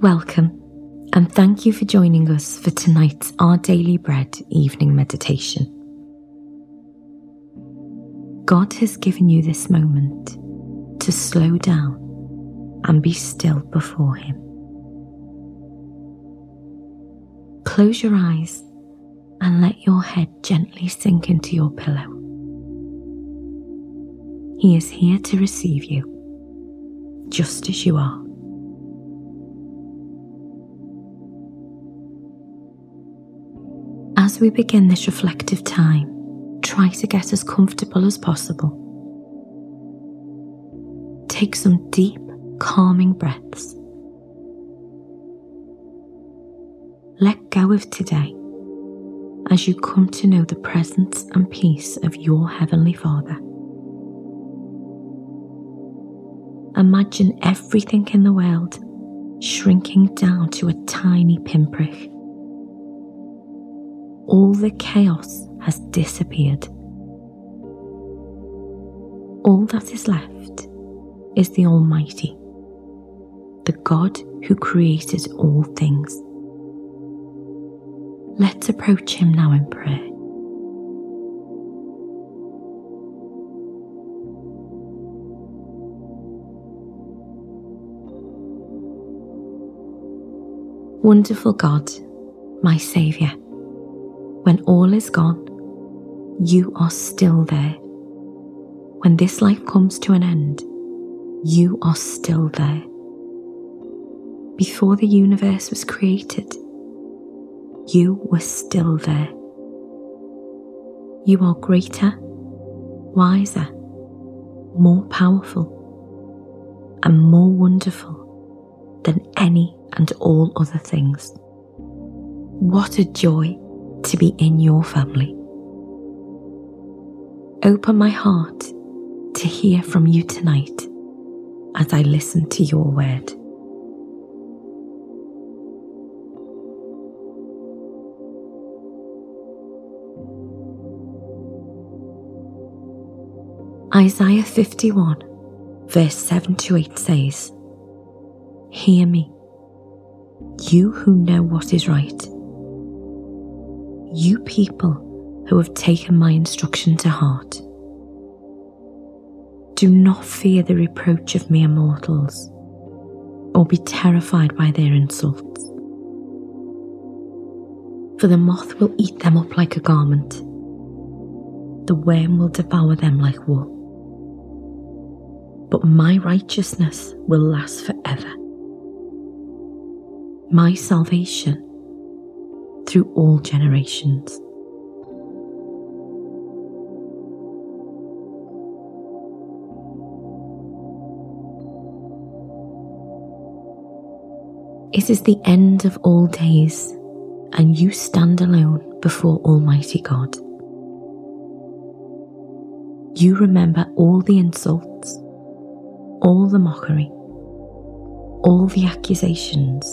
Welcome, and thank you for joining us for tonight's Our Daily Bread evening meditation. God has given you this moment to slow down and be still before Him. Close your eyes and let your head gently sink into your pillow. He is here to receive you, just as you are. As we begin this reflective time, try to get as comfortable as possible. Take some deep, calming breaths. Let go of today as you come to know the presence and peace of your Heavenly Father. Imagine everything in the world shrinking down to a tiny pinprick. All the chaos has disappeared. All that is left is the Almighty, the God who created all things. Let's approach Him now in prayer. Wonderful God, my Saviour, when all is gone, you are still there. When this life comes to an end, you are still there. Before the universe was created, you were still there. You are greater, wiser, more powerful, and more wonderful than any and all other things. What a joy to be in your family. Open my heart to hear from you tonight as I listen to your word. Isaiah 51, verse 7 to 8 says, Hear me, you who know what is right. You people who have taken my instruction to heart. Do not fear the reproach of mere mortals, or be terrified by their insults. For the moth will eat them up like a garment, the worm will devour them like wool. But my righteousness will last forever my salvation through all generations. It is the end of all days, and you stand alone before Almighty God. You remember all the insults, all the mockery, all the accusations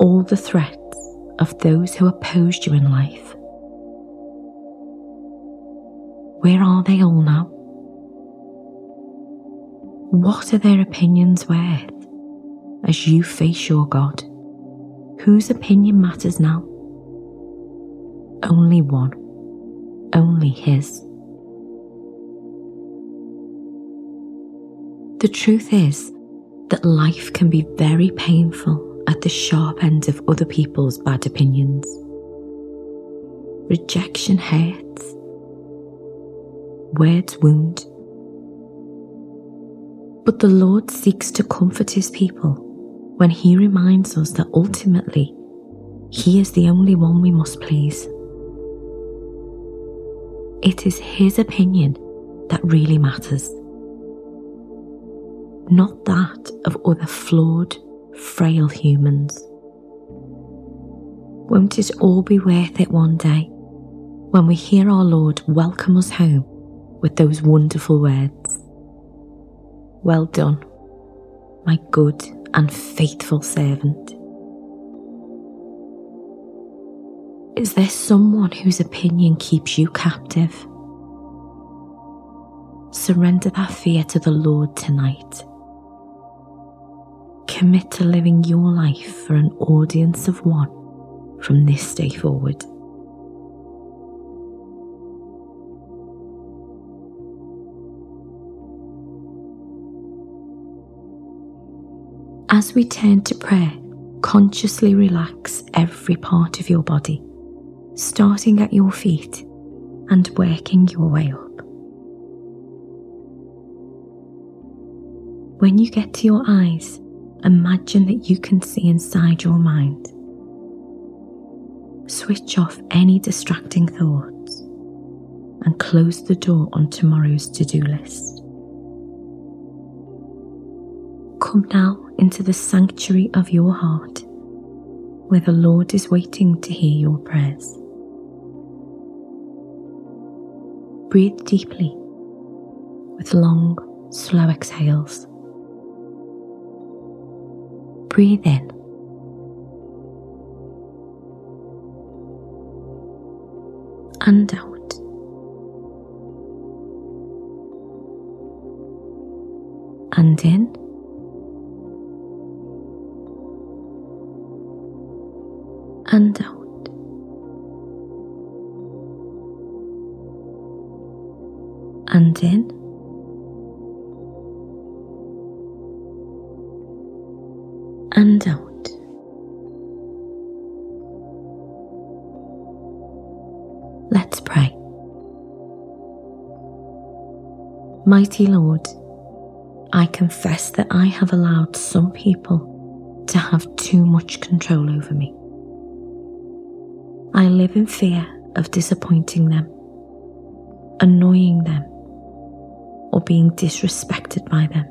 all the threats of those who opposed you in life. Where are they all now? What are their opinions worth as you face your God? Whose opinion matters now? Only one, only His. The truth is that life can be very painful at the sharp end of other people's bad opinions. Rejection hurts, words wound. But the Lord seeks to comfort his people when he reminds us that ultimately he is the only one we must please. It is his opinion that really matters, not that of other flawed, frail humans. Won't it all be worth it one day when we hear our Lord welcome us home with those wonderful words? Well done, my good and faithful servant. Is there someone whose opinion keeps you captive? Surrender that fear to the Lord tonight commit to living your life for an audience of one from this day forward. As we turn to prayer, consciously relax every part of your body, starting at your feet and working your way up. When you get to your eyes, imagine that you can see inside your mind. Switch off any distracting thoughts and close the door on tomorrow's to do list. Come now into the sanctuary of your heart, where the Lord is waiting to hear your prayers. Breathe deeply with long, slow exhales. Breathe in. And out. And in. and out. And in. Let's pray. Mighty Lord, I confess that I have allowed some people to have too much control over me. I live in fear of disappointing them, annoying them, or being disrespected by them.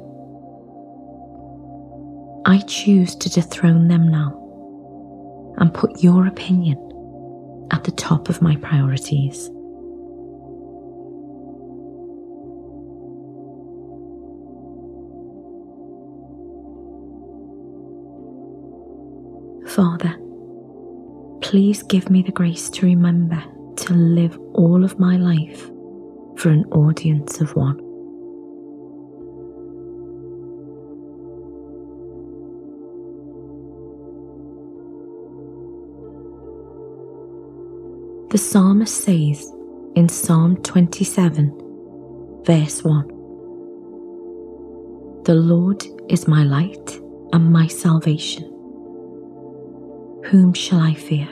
I choose to dethrone them now and put your opinion at the top of my priorities. Father, Please give me the grace to remember to live all of my life for an audience of one. The psalmist says in Psalm 27, verse 1 The Lord is my light and my salvation. Whom shall I fear?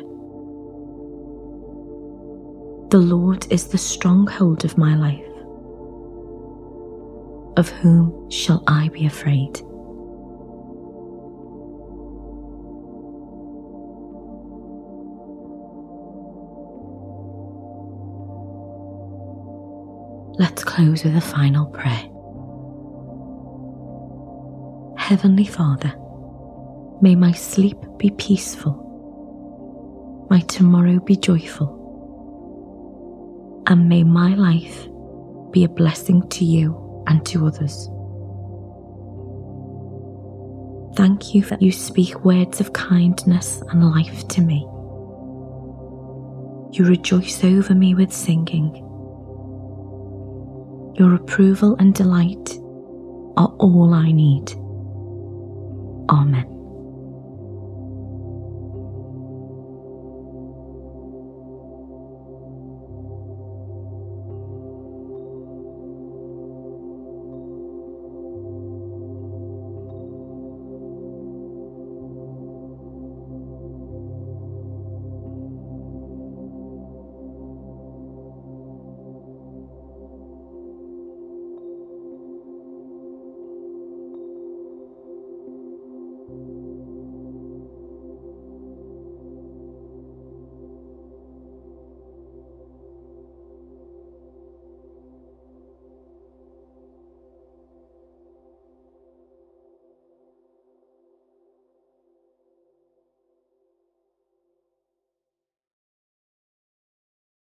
The Lord is the stronghold of my life. Of whom shall I be afraid? Let's close with a final prayer. Heavenly Father, may my sleep be peaceful, my tomorrow be joyful and may my life be a blessing to you and to others. Thank you that you speak words of kindness and life to me. You rejoice over me with singing. Your approval and delight are all I need. Amen.